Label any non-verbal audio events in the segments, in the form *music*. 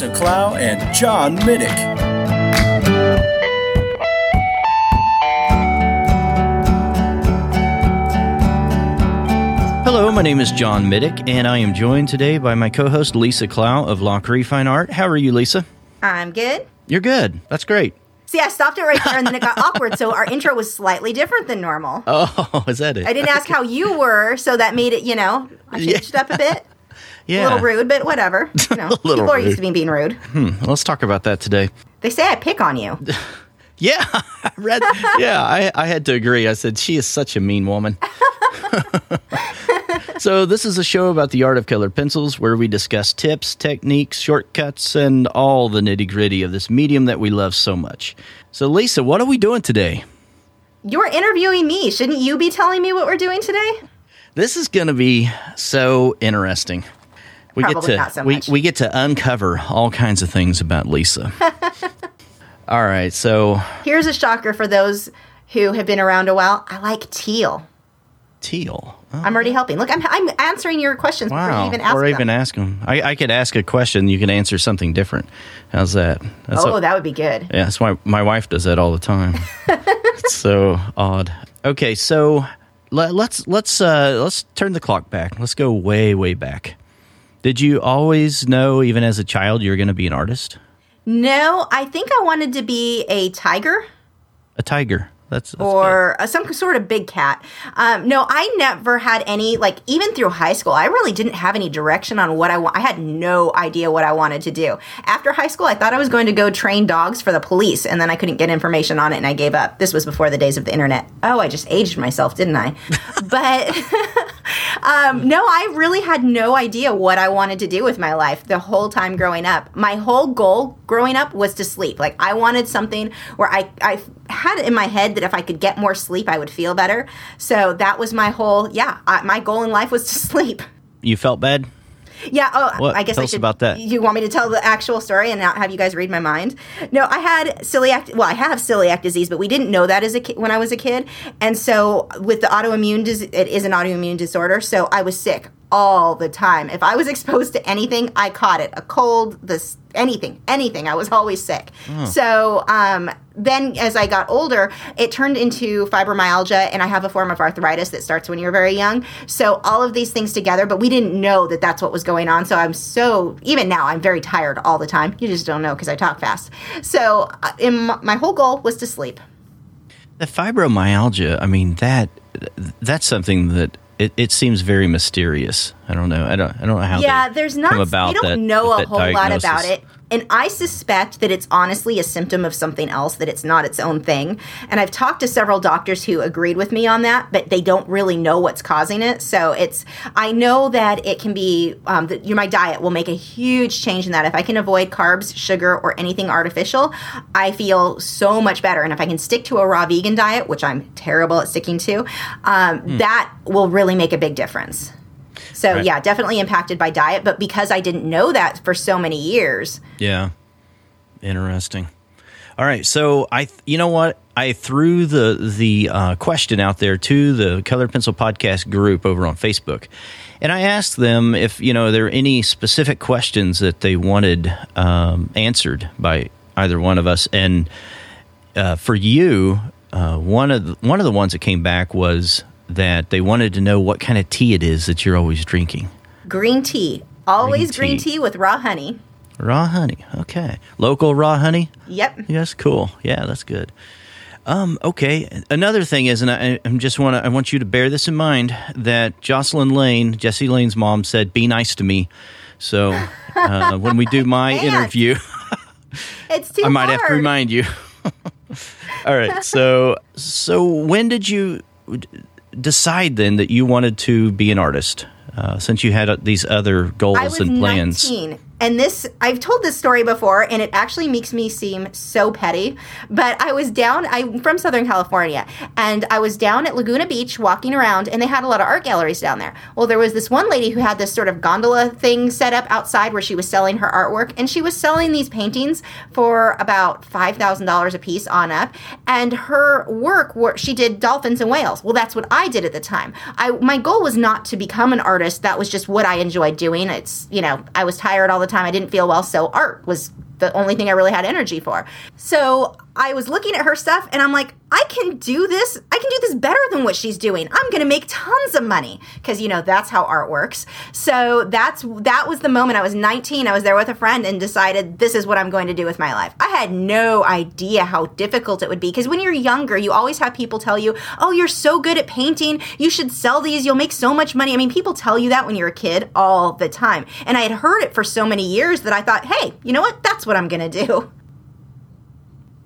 Lisa Clough and John Middick. Hello, my name is John Middick, and I am joined today by my co host Lisa Clough of Lachri Fine Art. How are you, Lisa? I'm good. You're good. That's great. See, I stopped it right there and then it got *laughs* awkward. So our intro was slightly different than normal. Oh, *laughs* is that it? I didn't ask how you were, so that made it, you know, I changed it up a bit. Yeah. A little rude, but whatever. *laughs* You know, people are used to me being rude. Hmm, let's talk about that today. They say I pick on you. *laughs* Yeah, *laughs* I read. Yeah, I, I had to agree. I said she is such a mean woman. so this is a show about the art of colored pencils, where we discuss tips, techniques, shortcuts, and all the nitty gritty of this medium that we love so much. So, Lisa, what are we doing today? You're interviewing me. Shouldn't you be telling me what we're doing today? This is going to be so interesting. We get to not so we, much. we get to uncover all kinds of things about Lisa. *laughs* all right, so Here's a shocker for those who have been around a while. I like teal. teal. Oh, I'm already helping. Look, I'm, I'm answering your questions before wow, you even ask or them. even ask them. I, I could ask a question. You can answer something different. How's that? That's oh, what- that would be good. yeah, that's why my wife does that all the time. *laughs* it's so odd. Okay, so let, let's let's uh, let's turn the clock back. Let's go way way back. Did you always know, even as a child, you were going to be an artist? No, I think I wanted to be a tiger. A tiger. That's, that's or some sort of big cat. Um, no, I never had any like even through high school. I really didn't have any direction on what I want. I had no idea what I wanted to do. After high school, I thought I was going to go train dogs for the police, and then I couldn't get information on it, and I gave up. This was before the days of the internet. Oh, I just aged myself, didn't I? *laughs* but *laughs* um, no, I really had no idea what I wanted to do with my life the whole time growing up. My whole goal growing up was to sleep. Like I wanted something where I, I had it in my head that if I could get more sleep, I would feel better. So that was my whole, yeah, I, my goal in life was to *laughs* sleep. You felt bad? Yeah. Oh, What? I guess Tell I should. about that. You want me to tell the actual story and not have you guys read my mind? No, I had celiac. Well, I have celiac disease, but we didn't know that as a ki- when I was a kid. And so, with the autoimmune, dis- it is an autoimmune disorder. So I was sick all the time. If I was exposed to anything, I caught it. A cold, this anything, anything. I was always sick. So um, then, as I got older, it turned into fibromyalgia, and I have a form of arthritis that starts when you're very young. So all of these things together, but we didn't know that that's what was going on. So I'm so even now I'm very tired all the time. You just don't know because I talk fast. So uh, in my, my whole goal was to sleep. The fibromyalgia, I mean, that that's something that it, it seems very mysterious. I don't know. I don't I don't know how yeah, there's not. about we don't that, know a whole lot about it, and I suspect that it's honestly a symptom of something else. That it's not its own thing. And I've talked to several doctors who agreed with me on that, but they don't really know what's causing it. So it's. I know that it can be. Um, that your my diet will make a huge change in that. If I can avoid carbs, sugar, or anything artificial, I feel so much better. And if I can stick to a raw vegan diet, which I'm terrible at sticking to, um, Hmm. that will really make a big difference. So Right. yeah, definitely impacted by diet, but because I didn't know that for so many years, Yeah. Interesting. All right, so I, th- you know what, I threw the the uh, question out there to the Colored Pencil Podcast group over on Facebook, and I asked them if you know there are any specific questions that they wanted um, answered by either one of us, and uh, for you, uh, one of the, one of the ones that came back was that they wanted to know what kind of tea it is that you're always drinking. green tea, always Green green tea. tea, with raw honey. Raw honey, okay, local raw honey. Yep. Yes, cool. Yeah, that's good. Um, okay. Another thing is, and I, I just want to, I want you to bear this in mind that Jocelyn Lane, Jesse Lane's mom, said, "Be nice to me." So uh, *laughs* when we do my interview, *laughs* It's too I might have to remind you. *laughs* All right. So, so when did you decide then that you wanted to be an artist? Uh, since you had uh, these other goals and plans. 19 and this I've told this story before, and it actually makes me seem so petty. But I was down. I'm from Southern California, and I was down at Laguna Beach walking around, and they had a lot of art galleries down there. Well, there was this one lady who had this sort of gondola thing set up outside where she was selling her artwork, and she was selling these paintings for about five thousand dollars a piece on up. And her work, were, she did dolphins and whales. Well, that's what I did at the time. I my goal was not to become an artist. That was just what I enjoyed doing. It's you know I was tired all the time. I didn't feel well, so art was the only thing I really had energy for. So I was looking at her stuff and I'm like, I can do this. I can do this better than what she's doing. I'm going to make tons of money because you know that's how art works. So that's that was the moment I was 19. I was there with a friend and decided this is what I'm going to do with my life. I had no idea how difficult it would be because when you're younger, you always have people tell you, "Oh, you're so good at painting. You should sell these. You'll make so much money." I mean, people tell you that when you're a kid all the time. And I had heard it for so many years that I thought, "Hey, you know what? That's what I'm going to do."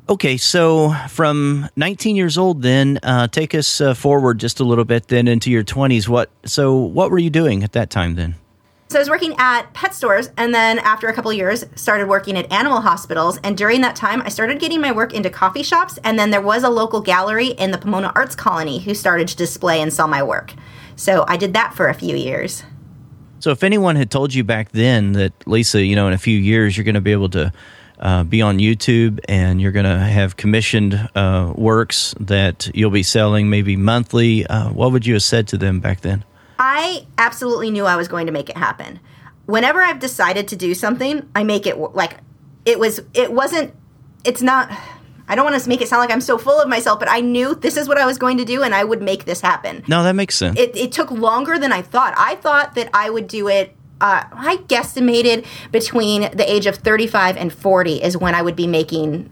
Okay, so from 19 years old, then uh, take us uh, forward just a little bit, then into your 20s. What? So, what were you doing at that time then? So I was working at pet stores, and then after a couple years, started working at animal hospitals. And during that time, I started getting my work into coffee shops. And then there was a local gallery in the Pomona Arts Colony who started to display and sell my work. So I did that for a few years. So, if anyone had told you back then that Lisa, you know, in a few years you're going to be able to uh, be on YouTube and you're going to have commissioned uh, works that you'll be selling maybe monthly, uh, what would you have said to them back then? I absolutely knew I was going to make it happen. Whenever I've decided to do something, I make it like it was. It wasn't. It's not. I don't want to make it sound like I'm so full of myself, but I knew this is what I was going to do, and I would make this happen. No, that makes sense. It, it took longer than I thought. I thought that I would do it uh, I guesstimated between the age of 35 and 40 is when I would be making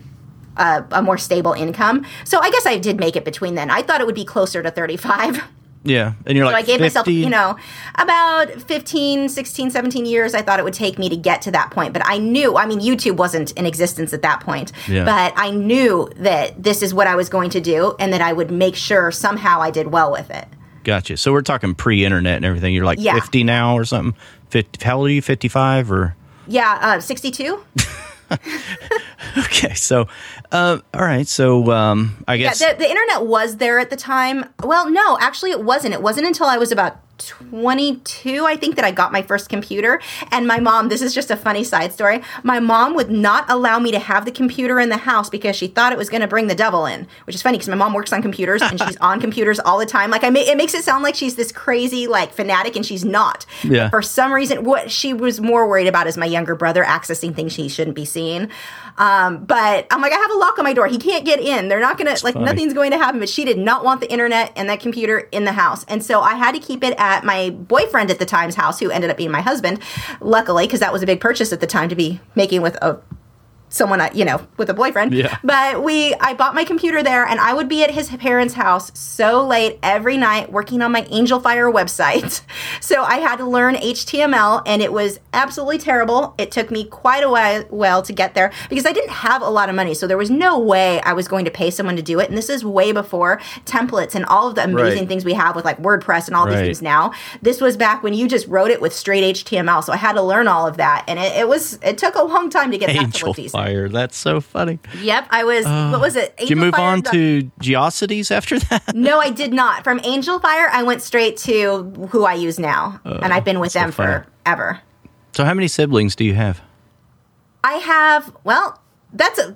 a, a, more stable income. So I guess I did make it between then. I thought it would be closer to 35. *laughs* Yeah. And you're like, so like, I gave 50? myself, you know, about 15, 16, 17 years. I thought it would take me to get to that point. But I knew, I mean, YouTube wasn't in existence at that point. Yeah. But I knew that this is what I was going to do and that I would make sure somehow I did well with it. Gotcha. So we're talking pre-internet and everything. You're like Yeah. 50 now or something. 50, how old are you? 55 or? Yeah, uh, 62? *laughs* *laughs* *laughs* Okay. So, uh, all right. So um, I Yeah, guess. the, the internet was there at the time. Well, no, actually, it wasn't. It wasn't until I was about 22, I think, that I got my first computer. And my mom, this is just a funny side story. My mom would not allow me to have the computer in the house because she thought it was going to bring the devil in, which is funny because my mom works on computers and she's *laughs* on computers all the time. Like, I ma- it makes it sound like she's this crazy, like, fanatic, and she's not. Yeah. For some reason, what she was more worried about is my younger brother accessing things he shouldn't be seeing. Um, but I'm like, I have a lock on my door. He can't get in. They're not going to, like, funny. nothing's going to happen. But she did not want the internet and that computer in the house. And so I had to keep it at my boyfriend at the time's house, who ended up being my husband, luckily, because that was a big purchase at the time to be making with a someone I- you know with a boyfriend. Yeah. but we i bought my computer there and i would be at his parents house so late every night working on my Angelfire website. *laughs* So i had to learn html and it was absolutely terrible. It took me quite a while well to get there because i didn't have a lot of money. So there was no way i was going to pay someone to do it. And this is way before templates and all of the amazing Right. things we have with like wordpress and all Right. these things now. This was back when you just wrote it with straight html so i had to learn all of that and it, it was it took a long time to get that to Angel look decent Fire. That's so funny. Yep, I was. what was it? Did you move Fire on dot- to Geocities after that? *laughs* No, I did not. From Angelfire, I went straight to who I use now, and I've been with so them funny. forever. So, how many siblings do you have? I have. Well, that's a.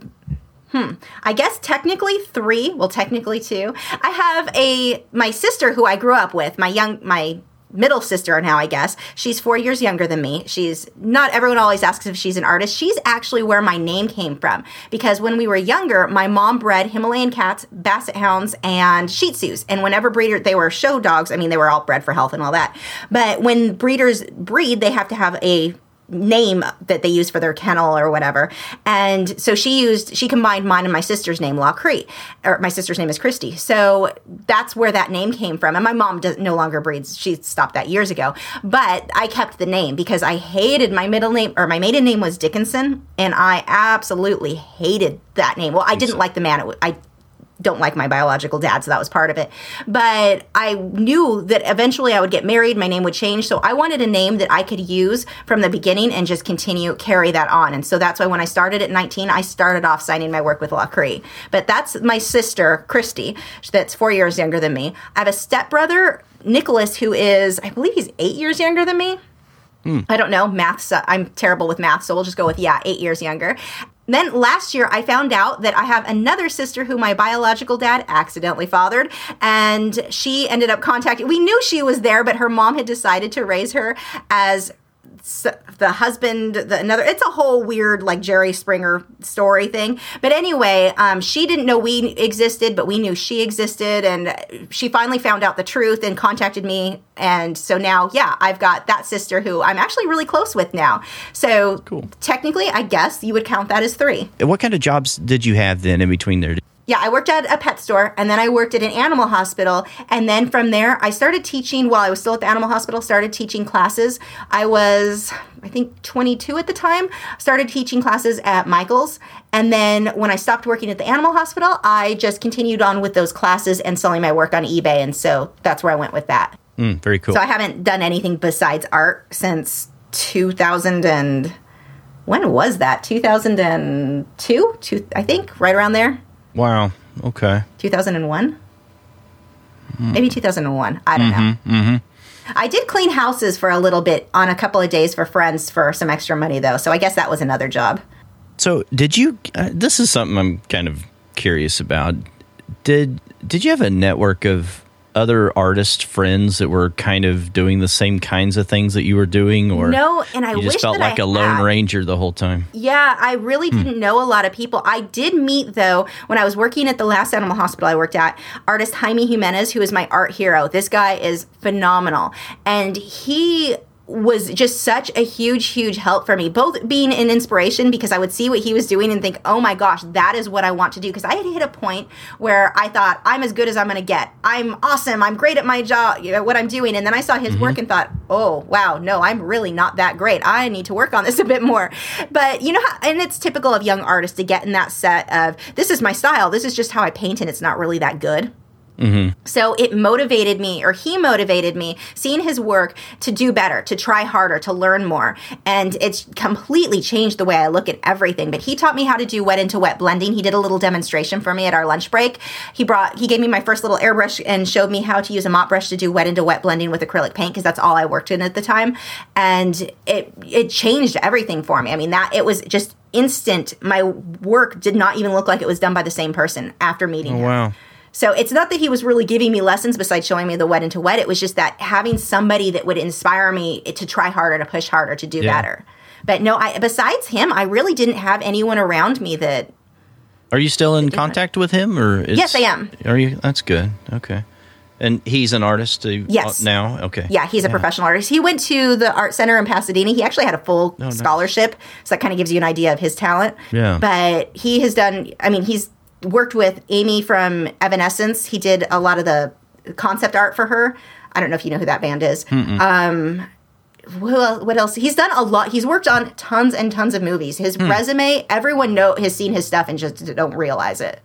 Hmm. I guess technically three. Well, technically two. I have a my sister who I grew up with. My young my middle sister now i guess. She's four years younger than me. She's not everyone always asks if she's an artist. She's actually where my name came from. Because when we were younger my mom bred himalayan cats basset hounds and shih tzus. And whenever breeder they were show dogs i mean they were all bred for health and all that. But when breeders breed they have to have a name that they use for their kennel or whatever. And so she used, she combined mine and my sister's name, Lachri, or my sister's name is Christy. So that's where that name came from. And my mom does, no longer breeds. She stopped that years ago. But I kept the name because I hated my middle name, or my maiden name was Dickinson. And I absolutely hated that name. Well, I didn't like the man. It, I don't like my biological dad, so that was part of it. But I knew that eventually I would get married, my name would change. So I wanted a name that I could use from the beginning and just continue carry that on. And so that's why when I started at 19, I started off signing my work with Lachri. But that's my sister, Christy, that's four years younger than me. I have a stepbrother, Nicholas, who is, I believe he's eight years younger than me. I don't know. Maths, uh, I'm terrible with math, so we'll just go with, yeah, eight years younger. Then last year, I found out that I have another sister who my biological dad accidentally fathered, and she ended up contacting. We knew she was there, but her mom had decided to raise her as the husband, the another. It's a whole weird like Jerry Springer story thing. But anyway, um, she didn't know we existed, but we knew she existed, and she finally found out the truth and contacted me. And so now, yeah, I've got that sister who I'm actually really close with now. So Cool. technically, I guess you would count that as three. What kind of jobs did you have then in between there? Yeah, I worked at a pet store and then I worked at an animal hospital. And then from there, I started teaching while I was still at the animal hospital, started teaching classes. I was, I think, 22 at the time, started teaching classes at Michael's. And then when I stopped working at the animal hospital, I just continued on with those classes and selling my work on eBay. And so that's where I went with that. Mm, very cool. So I haven't done anything besides art since 2000 and when was that? 2002, Two, I think, right around there. Wow. Okay. 2001 maybe 2001 i don't know i did clean houses for a little bit on a couple of days for friends for some extra money though so i guess that was another job So, did you? Uh, this is something I'm kind of curious about. Did Did you have a network of other artist friends that were kind of doing the same kinds of things that you were doing, or no and i just felt like I a lone had. ranger the whole time? Yeah, I really hmm. didn't know a lot of people. I did meet, though, when I was working at the last animal hospital I worked at, artist Jaime Jimenez, who is my art hero. This guy is phenomenal. And he was just such a huge, huge help for me, both being an inspiration because I would see what he was doing and think, oh my gosh, that is what I want to do. Because I had hit a point where I thought, I'm as good as I'm going to get. I'm awesome. I'm great at my job, you know, what I'm doing. And then I saw his mm-hmm. work and thought, oh, wow, no, I'm really not that great. I need to work on this *laughs* a bit more. But you know, how, and it's typical of young artists to get in that set of, this is my style. This is just how I paint, and it's not really that good. Mm-hmm. So it motivated me, or he motivated me, seeing his work to do better, to try harder, to learn more. And it's completely changed the way I look at everything. But he taught me how to do wet into wet blending. He did a little demonstration for me at our lunch break. He brought, he gave me my first little airbrush and showed me how to use a mop brush to do wet into wet blending with acrylic paint because that's all I worked in at the time. And it, it changed everything for me. I mean, that it was just instant. My work did not even look like it was done by the same person after meeting oh, him. Wow. So it's not that he was really giving me lessons besides showing me the wet into wet. It was just that having somebody that would inspire me to try harder, to push harder, to do Yeah. better. But no, I besides him, I really didn't have anyone around me that Are you still in contact with him, or is, Yes, I am. Are you? That's good. Okay. And he's an artist. uh, Yes. Now. Okay. Yeah, he's a professional artist. He went to the art center in Pasadena. He actually had a full Oh, nice. scholarship, so that kind of gives you an idea of his talent. Yeah. But he has done. I mean, he's worked with Amy from Evanescence. He did a lot of the concept art for her. I don't know if you know who that band is. Um, what else? He's done a lot. He's worked on tons and tons of movies. His Hmm. resume, everyone know has seen his stuff and just don't realize it.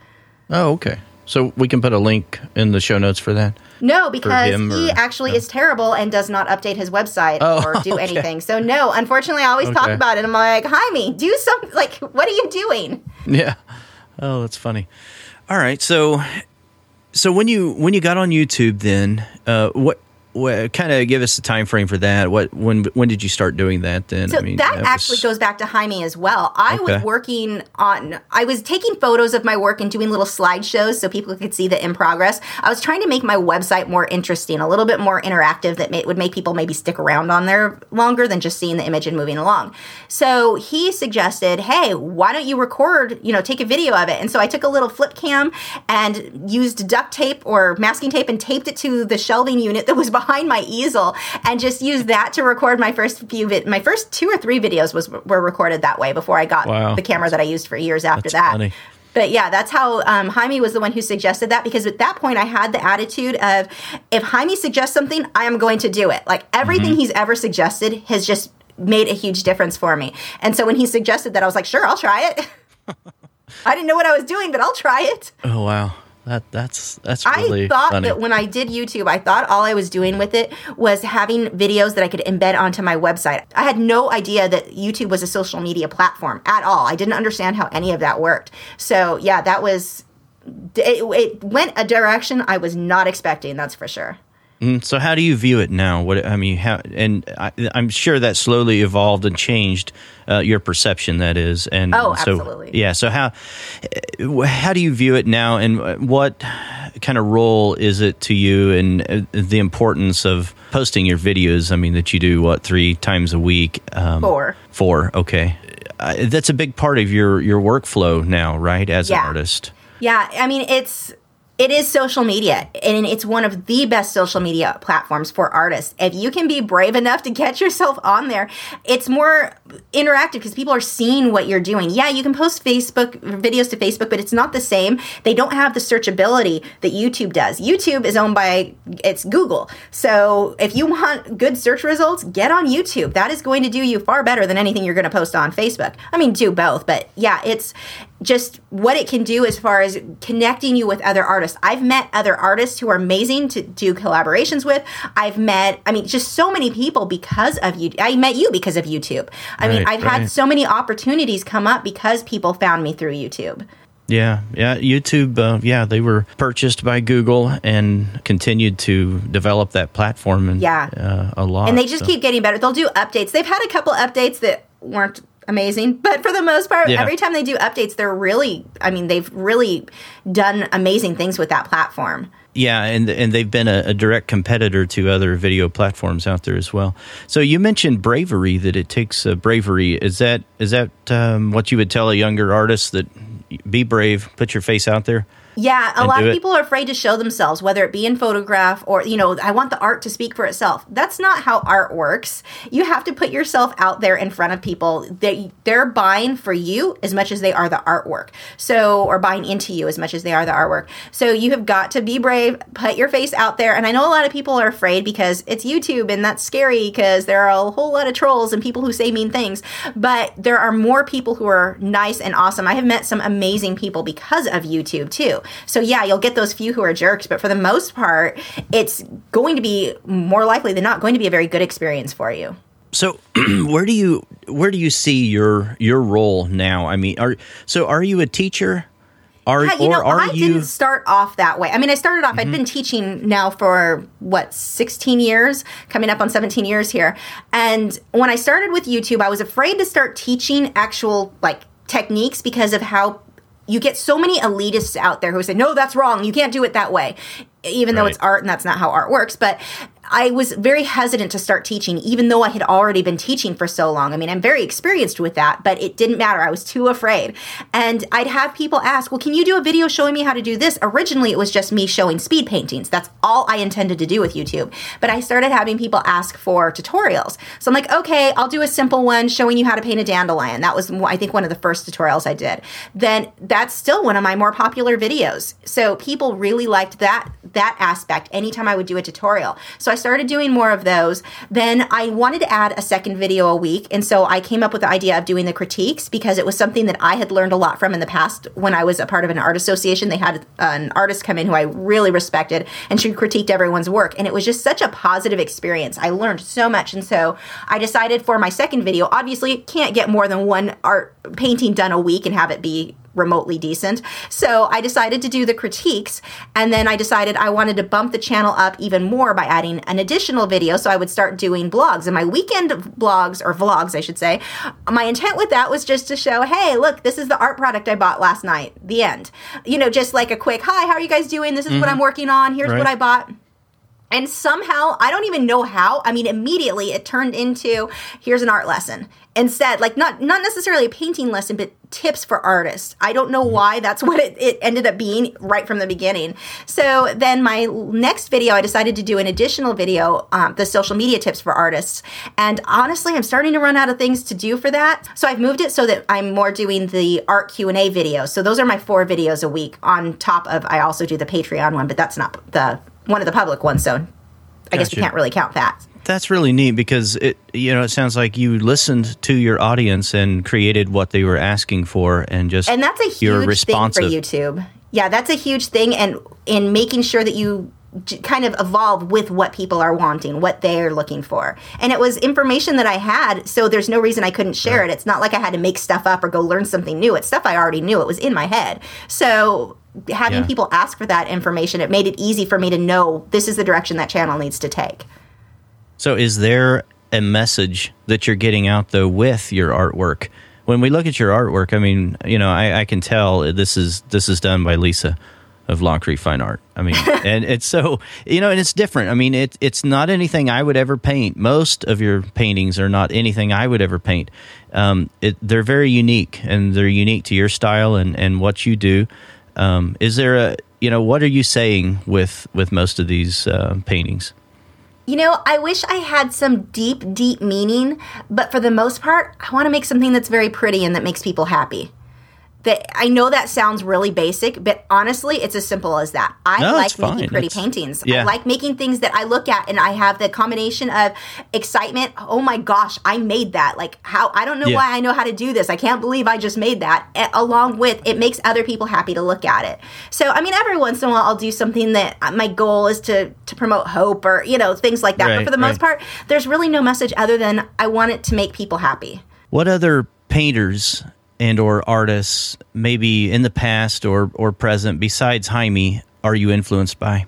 Oh, okay. So we can put a link in the show notes for that. No, because he or- actually is terrible and does not update his website Oh, or do *laughs* okay. anything. So no, unfortunately, I always talk about it. I'm like, Jaime, do some like, what are you doing? Yeah. Oh, that's funny. All right. So, so when you when you got on YouTube, then uh, what? What kind of give us the time frame for that? What when when did you start doing that? Then So that, was- actually goes back to Jaime as well. I was working on, I was taking photos of my work and doing little slideshows so people could see the in progress. I was trying to make my website more interesting, a little bit more interactive that may, would make people maybe stick around on there longer than just seeing the image and moving along. So he suggested, hey, why don't you record, you know, take a video of it? And so I took a little flip cam and used duct tape or masking tape and taped it to the shelving unit that was behind my easel and just used that to record my first few vid- my first two or three videos was were recorded that way before I got Wow. the camera that I used for years after That's that. funny. But yeah, that's how um, Jaime was the one who suggested that because at that point I had the attitude of if Jaime suggests something, I am going to do it. Like everything Mm-hmm. he's ever suggested has just made a huge difference for me. And so when he suggested that, I was like, sure, I'll try it. *laughs* I didn't know what I was doing, but I'll try it. Oh wow. That that's that's really I thought funny. that when I did YouTube, I thought all I was doing with it was having videos that I could embed onto my website. I had no idea that YouTube was a social media platform at all. I didn't understand how any of that worked. So, yeah, that was it, it went a direction I was not expecting, that's for sure. Mm, so how do you view it now? What I mean, how and I, I'm sure that slowly evolved and changed uh, your perception. That is, and Oh, so, absolutely. Yeah. So how uh, how do you view it now, and what kind of role is it to you, and uh, the importance of posting your videos? I mean, that you do what three times a week? Um, Four. Four. Okay. Uh, that's a big part of your your workflow now, right? As an artist. Yeah, I mean it's it is social media and it's one of the best social media platforms for artists. If you can be brave enough to get yourself on there, it's more interactive because people are seeing what you're doing. Yeah, you can post Facebook videos to Facebook, but it's not the same. They don't have the searchability that YouTube does. YouTube is owned by it's Google. So, if you want good search results, get on YouTube. That is going to do you far better than anything you're going to post on Facebook. I mean, do both, but yeah, it's just what it can do as far as connecting you with other artists. I've met other artists who are amazing to do collaborations with. I've met, I mean, just so many people because of you. I met you because of YouTube. I mean, I've right. had so many opportunities come up because people found me through YouTube. Yeah, yeah. YouTube, uh, yeah, they were purchased by Google and continued to develop that platform and Yeah. uh, a lot. and they just so- keep getting better. They'll do updates. They've had a couple updates that weren't amazing, but for the most part, Yeah. every time they do updates, they're really, I mean, they've really done amazing things with that platform. Yeah, and and they've been a, a direct competitor to other video platforms out there as well. So you mentioned bravery that it takes uh, bravery. Is that is that um, what you would tell a younger artist that be brave, put your face out there? Yeah, a lot of people are afraid to show themselves, whether it be in photograph or, you know, I want the art to speak for itself. That's not how art works. You have to put yourself out there in front of people. They, they're buying for you as much as they are the artwork. So, or buying into you as much as they are the artwork. So, you have got to be brave, put your face out there. And I know a lot of people are afraid because it's YouTube and that's scary because there are a whole lot of trolls and people who say mean things. But there are more people who are nice and awesome. I have met some amazing people because of YouTube too. So yeah, you'll get those few who are jerks, but for the most part, it's going to be more likely than not going to be a very good experience for you. So *clears throat* where do you where do you see your your role now? I mean, are so are you a teacher? Are Yeah, you or know, are I you Mm-hmm. didn't start off that way. I mean, I started off, I'd been teaching now for what, 16 years, coming up on 17 years here. And when I started with YouTube, I was afraid to start teaching actual like techniques because of how you get so many elitists out there who say, no, that's wrong. You can't do it that way. Even though it's art and that's not how art works. But I was very hesitant to start teaching, even though I had already been teaching for so long. I mean, I'm very experienced with that, but it didn't matter. I was too afraid. And I'd have people ask, well, can you do a video showing me how to do this? Originally, it was just me showing speed paintings. That's all I intended to do with YouTube. But I started having people ask for tutorials. So I'm like, okay, I'll do a simple one showing you how to paint a dandelion. That was, I think, one of the first tutorials I did. Then that's still one of my more popular videos. So people really liked that that aspect anytime I would do a tutorial. So I started doing more of those. Then I wanted to add a second video a week. And so I came up with the idea of doing the critiques because it was something that I had learned a lot from in the past when I was a part of an art association. They had uh, an artist come in who I really respected and she critiqued everyone's work. And it was just such a positive experience. I learned so much. And so I decided for my second video, obviously, can't get more than one art painting done a week and have it be remotely decent. So I decided to do the critiques, and then I decided I wanted to bump the channel up even more by adding an additional video. So I would start doing blogs and my weekend blogs or vlogs, I should say. My intent with that was just to show, hey, look, this is the art product I bought last night. The end. You know, just like a quick, hi, how are you guys doing? This is what mm-hmm. I'm working on. Here's Right. what I bought. And somehow, I don't even know how. I mean, immediately it turned into here's an art lesson. Instead, like not not necessarily a painting lesson, but tips for artists. I don't know why that's what it, it ended up being right from the beginning. So then my next video, I decided to do an additional video, um, the social media tips for artists. And honestly, I'm starting to run out of things to do for that. So I've moved it so that I'm more doing the art Q&A videos. So those are my four videos a week on top of, I also do the Patreon one, but that's not the one of the public ones. So I guess Gotcha. we can't really count that. That's really neat because it you know it sounds like you listened to your audience and created what they were asking for and just And that's a huge thing for YouTube. Yeah, that's a huge thing, and in making sure that you kind of evolve with what people are wanting, what they're looking for. And it was information that I had, so there's no reason I couldn't share it. It's not like I had to make stuff up or go learn something new. It's stuff I already knew. It was in my head. So having Yeah. people ask for that information, it made it easy for me to know this is the direction that channel needs to take. So, is there a message that you're getting out though with your artwork? When we look at your artwork, I mean, you know, I, I can tell this is this is done by Lisa of Creek Fine Art. I mean, *laughs* and it's so you know, and it's different. I mean, it it's not anything I would ever paint. Most of your paintings are not anything I would ever paint. Um, it, they're very unique, and they're unique to your style and and what you do. Um, is there a you know what are you saying with with most of these uh, paintings? You know, I wish I had some deep, deep meaning, but for the most part, I want to make something that's very pretty and that makes people happy. That I know that sounds really basic, but honestly, it's as simple as that. I No, like making pretty It's- paintings. yeah. I like making things that I look at and I have the combination of excitement. Oh my gosh, I made that. Like how I don't know Yeah. why I know how to do this. I can't believe I just made that. Along with it makes other people happy to look at it. So I mean, every once in a while, I'll do something that uh, my goal is to to promote hope or you know things like that. Right, but for the most part, there's really no message other than I want it to make people happy. What other painters and or artists, maybe in the past or or present, besides Jaime, are you influenced by?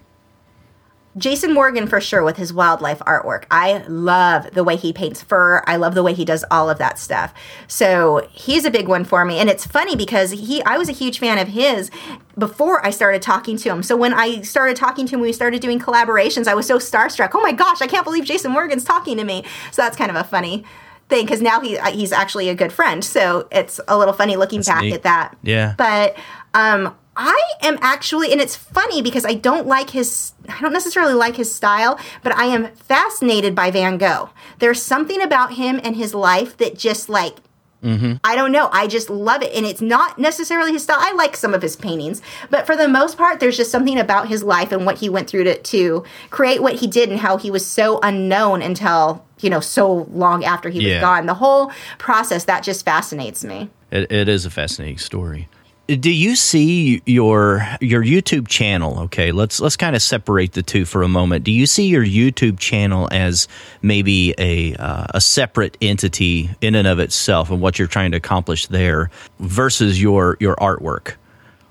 Jason Morgan for sure with his wildlife artwork. I love the way he paints fur. I love the way he does all of that stuff. So he's a big one for me. And it's funny because he I was a huge fan of his before I started talking to him. So when I started talking to him, we started doing collaborations, I was so starstruck. Oh my gosh, I can't believe Jason Morgan's talking to me. So that's kind of a funny thing because now he he's actually a good friend. So it's a little funny looking back neat. at that. Yeah. But um I am actually and it's funny because I don't like his I don't necessarily like his style, but I am fascinated by Van Gogh. There's something about him and his life that just like Mm-hmm. I don't know. I just love it. And it's not necessarily his style. I like some of his paintings, but for the most part, there's just something about his life and what he went through to, to create what he did and how he was so unknown until, you know, so long after he Yeah. was gone. The whole process, that just fascinates me. It, it is a fascinating story. Do you see your your YouTube channel? Okay, let's let's kind of separate the two for a moment. Do you see your YouTube channel as maybe a uh, a separate entity in and of itself, and what you're trying to accomplish there, versus your your artwork?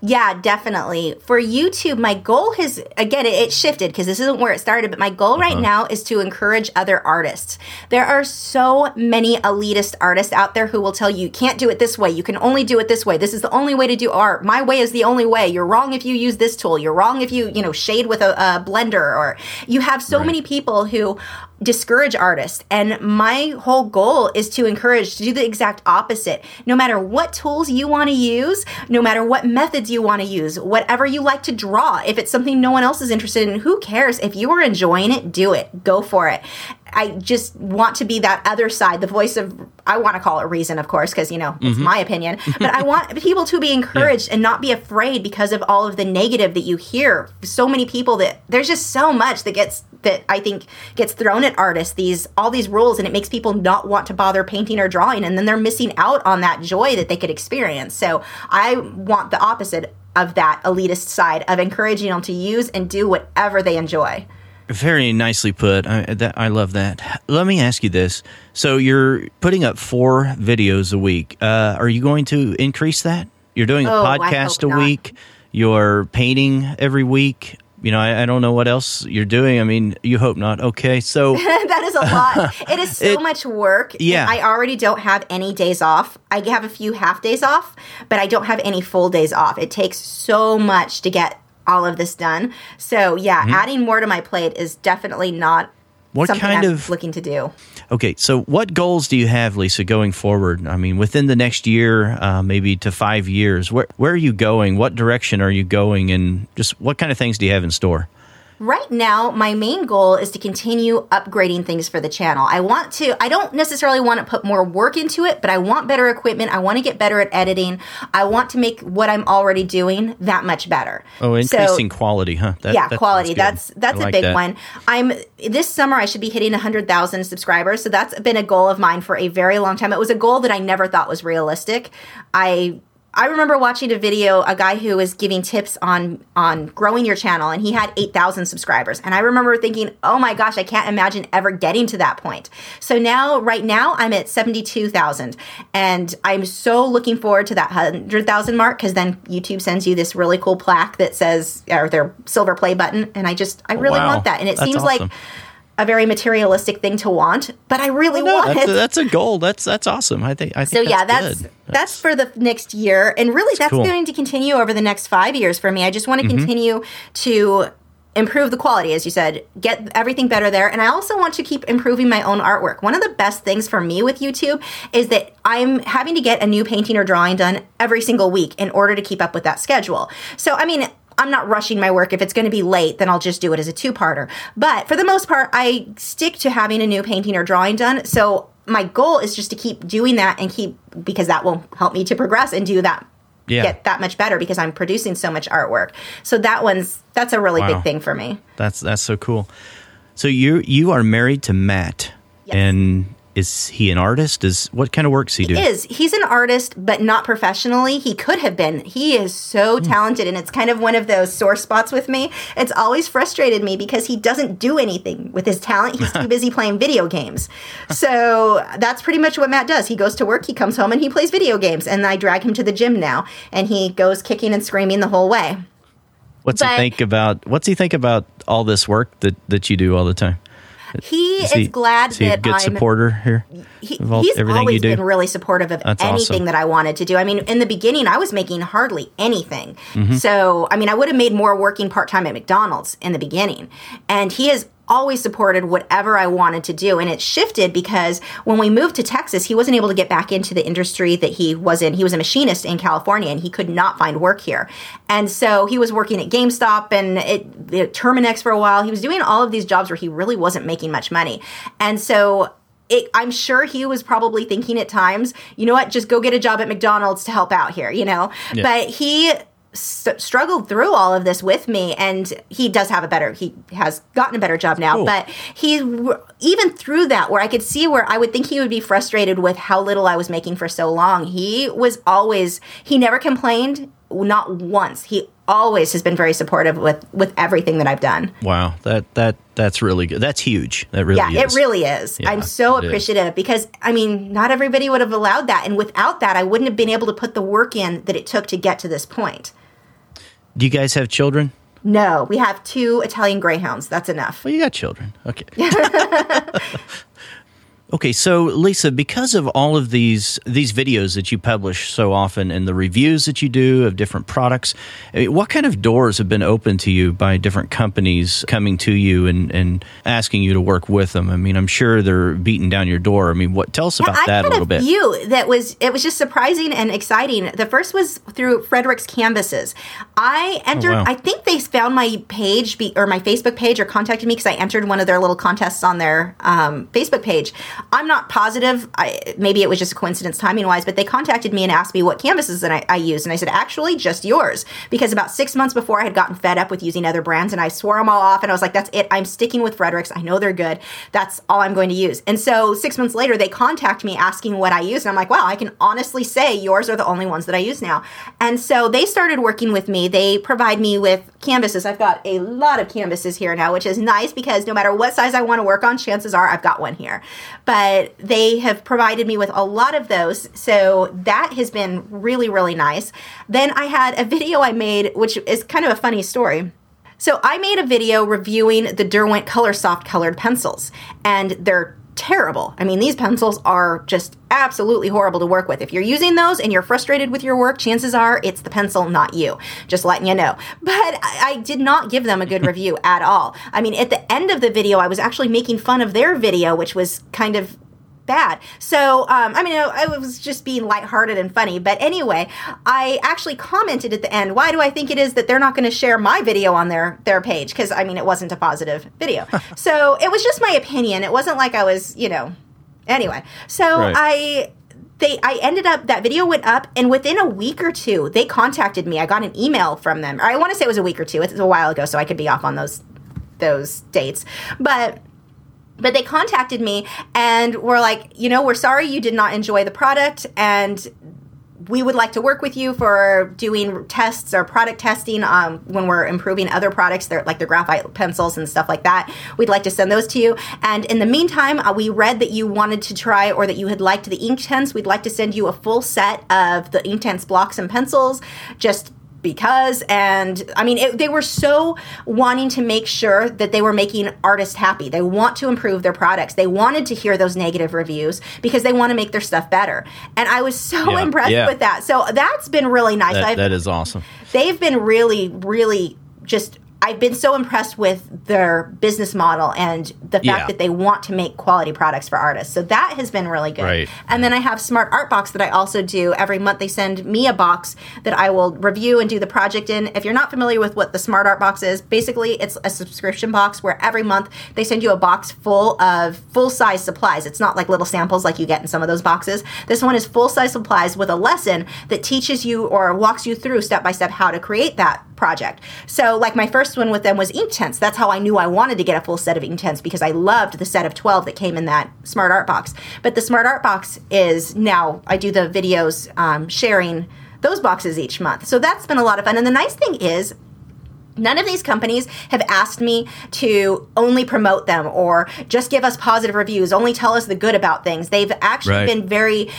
Yeah, definitely. For YouTube, my goal has again it, it shifted because this isn't where it started, but my goal right uh-huh. now is to encourage other artists. There are so many elitist artists out there who will tell you you can't do it this way. You can only do it this way. This is the only way to do art. My way is the only way. You're wrong if you use this tool. You're wrong if you, you know, shade with a, a blender or you have so many people who discourage artists. And my whole goal is to encourage to do the exact opposite. No matter what tools you want to use, no matter what methods you want to use, whatever you like to draw, if it's something no one else is interested in, who cares? If you are enjoying it, do it. Go for it. I just want to be that other side, the voice of, I want to call it reason, of course, because, you know, it's mm-hmm. my opinion. But I want people to be encouraged and not be afraid because of all of the negative that you hear. So many people that, there's just so much that gets, that I think gets thrown at artists, these, all these rules, and it makes people not want to bother painting or drawing. And then they're missing out on that joy that they could experience. So I want the opposite of that elitist side of encouraging them to use and do whatever they enjoy. Very nicely put. I, that, I love that. Let me ask you this: so you're putting up four videos a week. Uh, are you going to increase that? You're doing a Oh, I podcast a not. week. You're painting every week. You know, I, I don't know what else you're doing. I mean, you hope not. Okay, so *laughs* that is a lot. It is so *laughs* It- much work. Yeah. I already don't have any days off. I have a few half days off, but I don't have any full days off. It takes so much to get all of this done. So yeah, adding more to my plate is definitely not Mm-hmm. What something kind I'm of- looking to do. Okay, so what goals do you have, Lisa, going forward? I mean, within the next year, uh, maybe to five years, where where are you going? What direction are you going, and just what kind of things do you have in store? Right now, my main goal is to continue upgrading things for the channel. I want to, I don't necessarily want to put more work into it, but I want better equipment. I want to get better at editing. I want to make what I'm already doing that much better. Oh, So- increasing quality, huh? That- yeah, that quality. That's that's I a like big that. one. I'm this summer I should be hitting 100,000 subscribers. So that's been a goal of mine for a very long time. It was a goal that I never thought was realistic. I I remember watching a video, a guy who was giving tips on on growing your channel, and he had eight thousand subscribers. And I remember thinking, "Oh my gosh, I can't imagine ever getting to that point." So now, right now, I'm at seventy two thousand, and I'm so looking forward to that hundred thousand mark because then YouTube sends you this really cool plaque that says or their silver play button, and I just I really Wow. want that, and it That's seems awesome. like a very materialistic thing to want, but I really No, want that's, it. that's a goal. That's that's awesome. I think. I So think yeah, that's that's good. that's for the next year, and really that's cool. going to continue over the next five years for me. I just want Mm-hmm. to continue to improve the quality, as you said, get everything better there, and I also want to keep improving my own artwork. One of the best things for me with YouTube is that I'm having to get a new painting or drawing done every single week in order to keep up with that schedule. So I mean. I'm not rushing my work. If it's going to be late, then I'll just do it as a two parter. But for the most part, I stick to having a new painting or drawing done. So my goal is just to keep doing that and keep because that will help me to progress and do that Yeah. get that much better because I'm producing so much artwork. So that one's that's a really Wow. big thing for me. That's that's so cool. So you you are married to Matt, Yes. and is he an artist? Is what kind of work does he do? Is he's an artist but not professionally. He could have been. He is so Hmm. talented and it's kind of one of those sore spots with me. It's always frustrated me because he doesn't do anything with his talent. He's too *laughs* busy playing video games. So that's pretty much what Matt does. He goes to work, he comes home and he plays video games and I drag him to the gym now and he goes kicking and screaming the whole way. What's he think about? What's he think about all this work that that you do all the time? He is, he, glad is he a that good I'm supporter here? he, all- he's everything always you do? been really supportive of That's anything awesome. that I wanted to do. I mean, in the beginning, I was making hardly anything. Mm-hmm. So, I mean, I would have made more working part time at McDonald's in the beginning. And he has always supported whatever I wanted to do. And it shifted because when we moved to Texas, he wasn't able to get back into the industry that he was in. He was a machinist in California and he could not find work here. And so he was working at GameStop and it, at Terminix for a while. He was doing all of these jobs where he really wasn't making much money. And so it, I'm sure he was probably thinking at times, you know what, just go get a job at McDonald's to help out here, you know? Yeah. But he st- struggled through all of this with me and he does have a better he has gotten a better job now Cool. but he even through that where i could see where i would think he would be frustrated with how little i was making for so long he was always he never complained not once he always has been very supportive with with everything that i've done Wow, that that that's really good. That's huge. That really yeah, is. it really is. Yeah, I'm so it is. appreciative because I mean, not everybody would have allowed that, and without that, I wouldn't have been able to put the work in that it took to get to this point. Do you guys have children? No, we have two Italian greyhounds. That's enough. Well, you got children. Okay. *laughs* *laughs* okay, so Lisa, because of all of these these videos that you publish so often and the reviews that you do of different products, mean, what kind of doors have been opened to you by different companies coming to you and, and asking you to work with them? I mean, I'm sure they're beating down your door. I mean, what tell us about I that a little a bit. few that was it was just surprising and exciting. The first was through Fredrix Canvases. I entered. wow. I think they found my page be, or my Facebook page or contacted me because I entered one of their little contests on their um, Facebook page. I'm not positive. I, maybe it was just a coincidence timing wise, but they contacted me and asked me what canvases that I, I used, and I said actually just yours because about six months before I had gotten fed up with using other brands and I swore them all off and I was like, that's it. I'm sticking with Fredrix. I know they're good. That's all I'm going to use. And so six months later, they contact me asking what I use. And I'm like, wow, I can honestly say yours are the only ones that I use now. And so they started working with me. They provide me with canvases. I've got a lot of canvases here now, which is nice because no matter what size I want to work on, chances are I've got one here. But they have provided me with a lot of those. So that has been really, really nice. Then I had a video I made, which is kind of a funny story. So I made a video reviewing the Derwent Coloursoft colored pencils, and they're terrible. I mean, these pencils are just absolutely horrible to work with. If you're using those and you're frustrated with your work, chances are it's the pencil, not you. Just letting you know. But I, I did not give them a good review at all. I mean, at the end of the video, I was actually making fun of their video, which was kind of bad. So, um, I mean, I was just being lighthearted and funny. But anyway, I actually commented at the end, why do I think it is that they're not going to share my video on their, their page? Because, I mean, it wasn't a positive video. *laughs* so it was just my opinion. It wasn't like I was, you know, anyway. So Right. I they I ended up that video went up and within a week or two they contacted me. I got an email from them. I want to say it was a week or two. It's a while ago, so I could be off on those those dates. But but they contacted me and were like, you know, we're sorry you did not enjoy the product and we would like to work with you for doing tests or product testing um, when we're improving other products, they're, like the graphite pencils and stuff like that. We'd like to send those to you. And in the meantime, uh, we read that you wanted to try or that you had liked the Inktense. We'd like to send you a full set of the Inktense blocks and pencils. Just because and i mean it, they were so wanting to make sure that they were making artists happy. They want to improve their products. They wanted to hear those negative reviews because they want to make their stuff better. And i was so Yeah, impressed yeah. with that. So that's been really nice. That, that is awesome. they've been really really just I've been so impressed with their business model and the fact Yeah. that they want to make quality products for artists. So that has been really good. Right. And then I have Smart Art Box that I also do every month. They send me a box that I will review and do the project in. If you're not familiar with what the Smart Art Box is, basically it's a subscription box where every month they send you a box full of full size supplies. It's not like little samples like you get in some of those boxes. This one is full size supplies with a lesson that teaches you or walks you through step by step how to create that project. So, like my first one with them was Inktense. That's how I knew I wanted to get a full set of Inktense because I loved the set of 12 that came in that Smart Art Box. But the Smart Art Box is now, I do the videos um, sharing those boxes each month. So that's been a lot of fun. And the nice thing is, None of these companies have asked me to only promote them or just give us positive reviews, only tell us the good about things. They've actually Right. been very,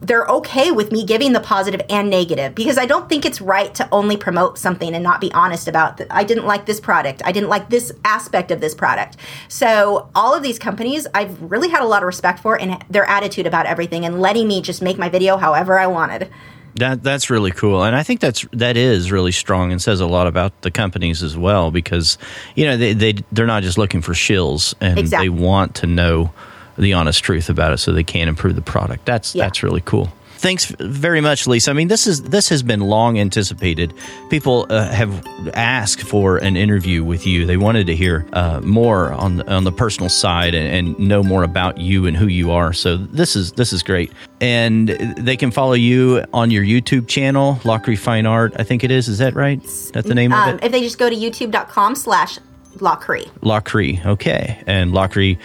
they're okay with me giving the positive and negative because I don't think it's right to only promote something and not be honest about, th- I didn't like this product. I didn't like this aspect of this product. So, all of these companies, I've really had a lot of respect for and their attitude about everything and letting me just make my video however I wanted. That that's really cool, and I think that's that is really strong and says a lot about the companies as well because you know they they they're not just looking for shills and Exactly. they want to know the honest truth about it so they can improve the product. That's Yeah. that's really cool. Thanks very much, Lisa. I mean, this is this has been long anticipated. People uh, have asked for an interview with you. They wanted to hear uh, more on the, on the personal side and, and know more about you and who you are. So this is this is great. And they can follow you on your YouTube channel, Lachri Fine Art. I think it is. Is that right? That's the name Um, of it. if they just go to youtube.com slash Lachri. Lachri, okay. And Lachri.com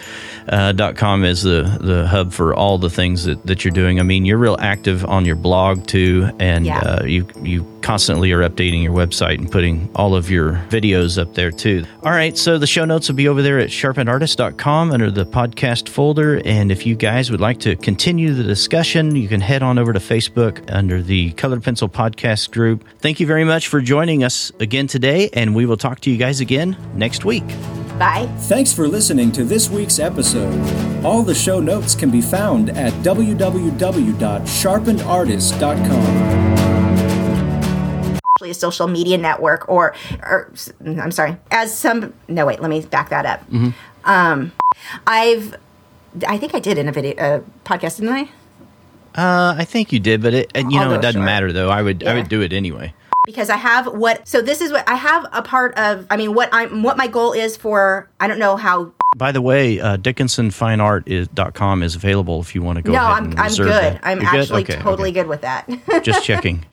uh, dot com is the, the hub for all the things that, that you're doing. I mean, you're real active on your blog too, and Yeah. uh, you, you constantly are updating your website and putting all of your videos up there too. All right, so the show notes will be over there at sharpenedartist.com under the podcast folder. And if you guys would like to continue the discussion, you can head on over to Facebook under the Colored Pencil Podcast group. Thank you very much for joining us again today, and we will talk to you guys again next week. Bye. Thanks for listening to this week's episode. All the show notes can be found at www.sharpenedartist.com. actually a social media network or or I'm sorry as some no wait let me back that up Mm-hmm. um I've I think I did in a video uh, podcast didn't I Uh, I think you did, but it, you I'll know, it doesn't short. matter though. I would, I would do it anyway. Because I have what so this is what I have a part of I mean what I'm what my goal is for I don't know how By the way, uh, DickinsonFineArt.com is is available if you want to go no I'm I'm good that. I'm You're actually Okay, totally okay. good with that Just checking. *laughs*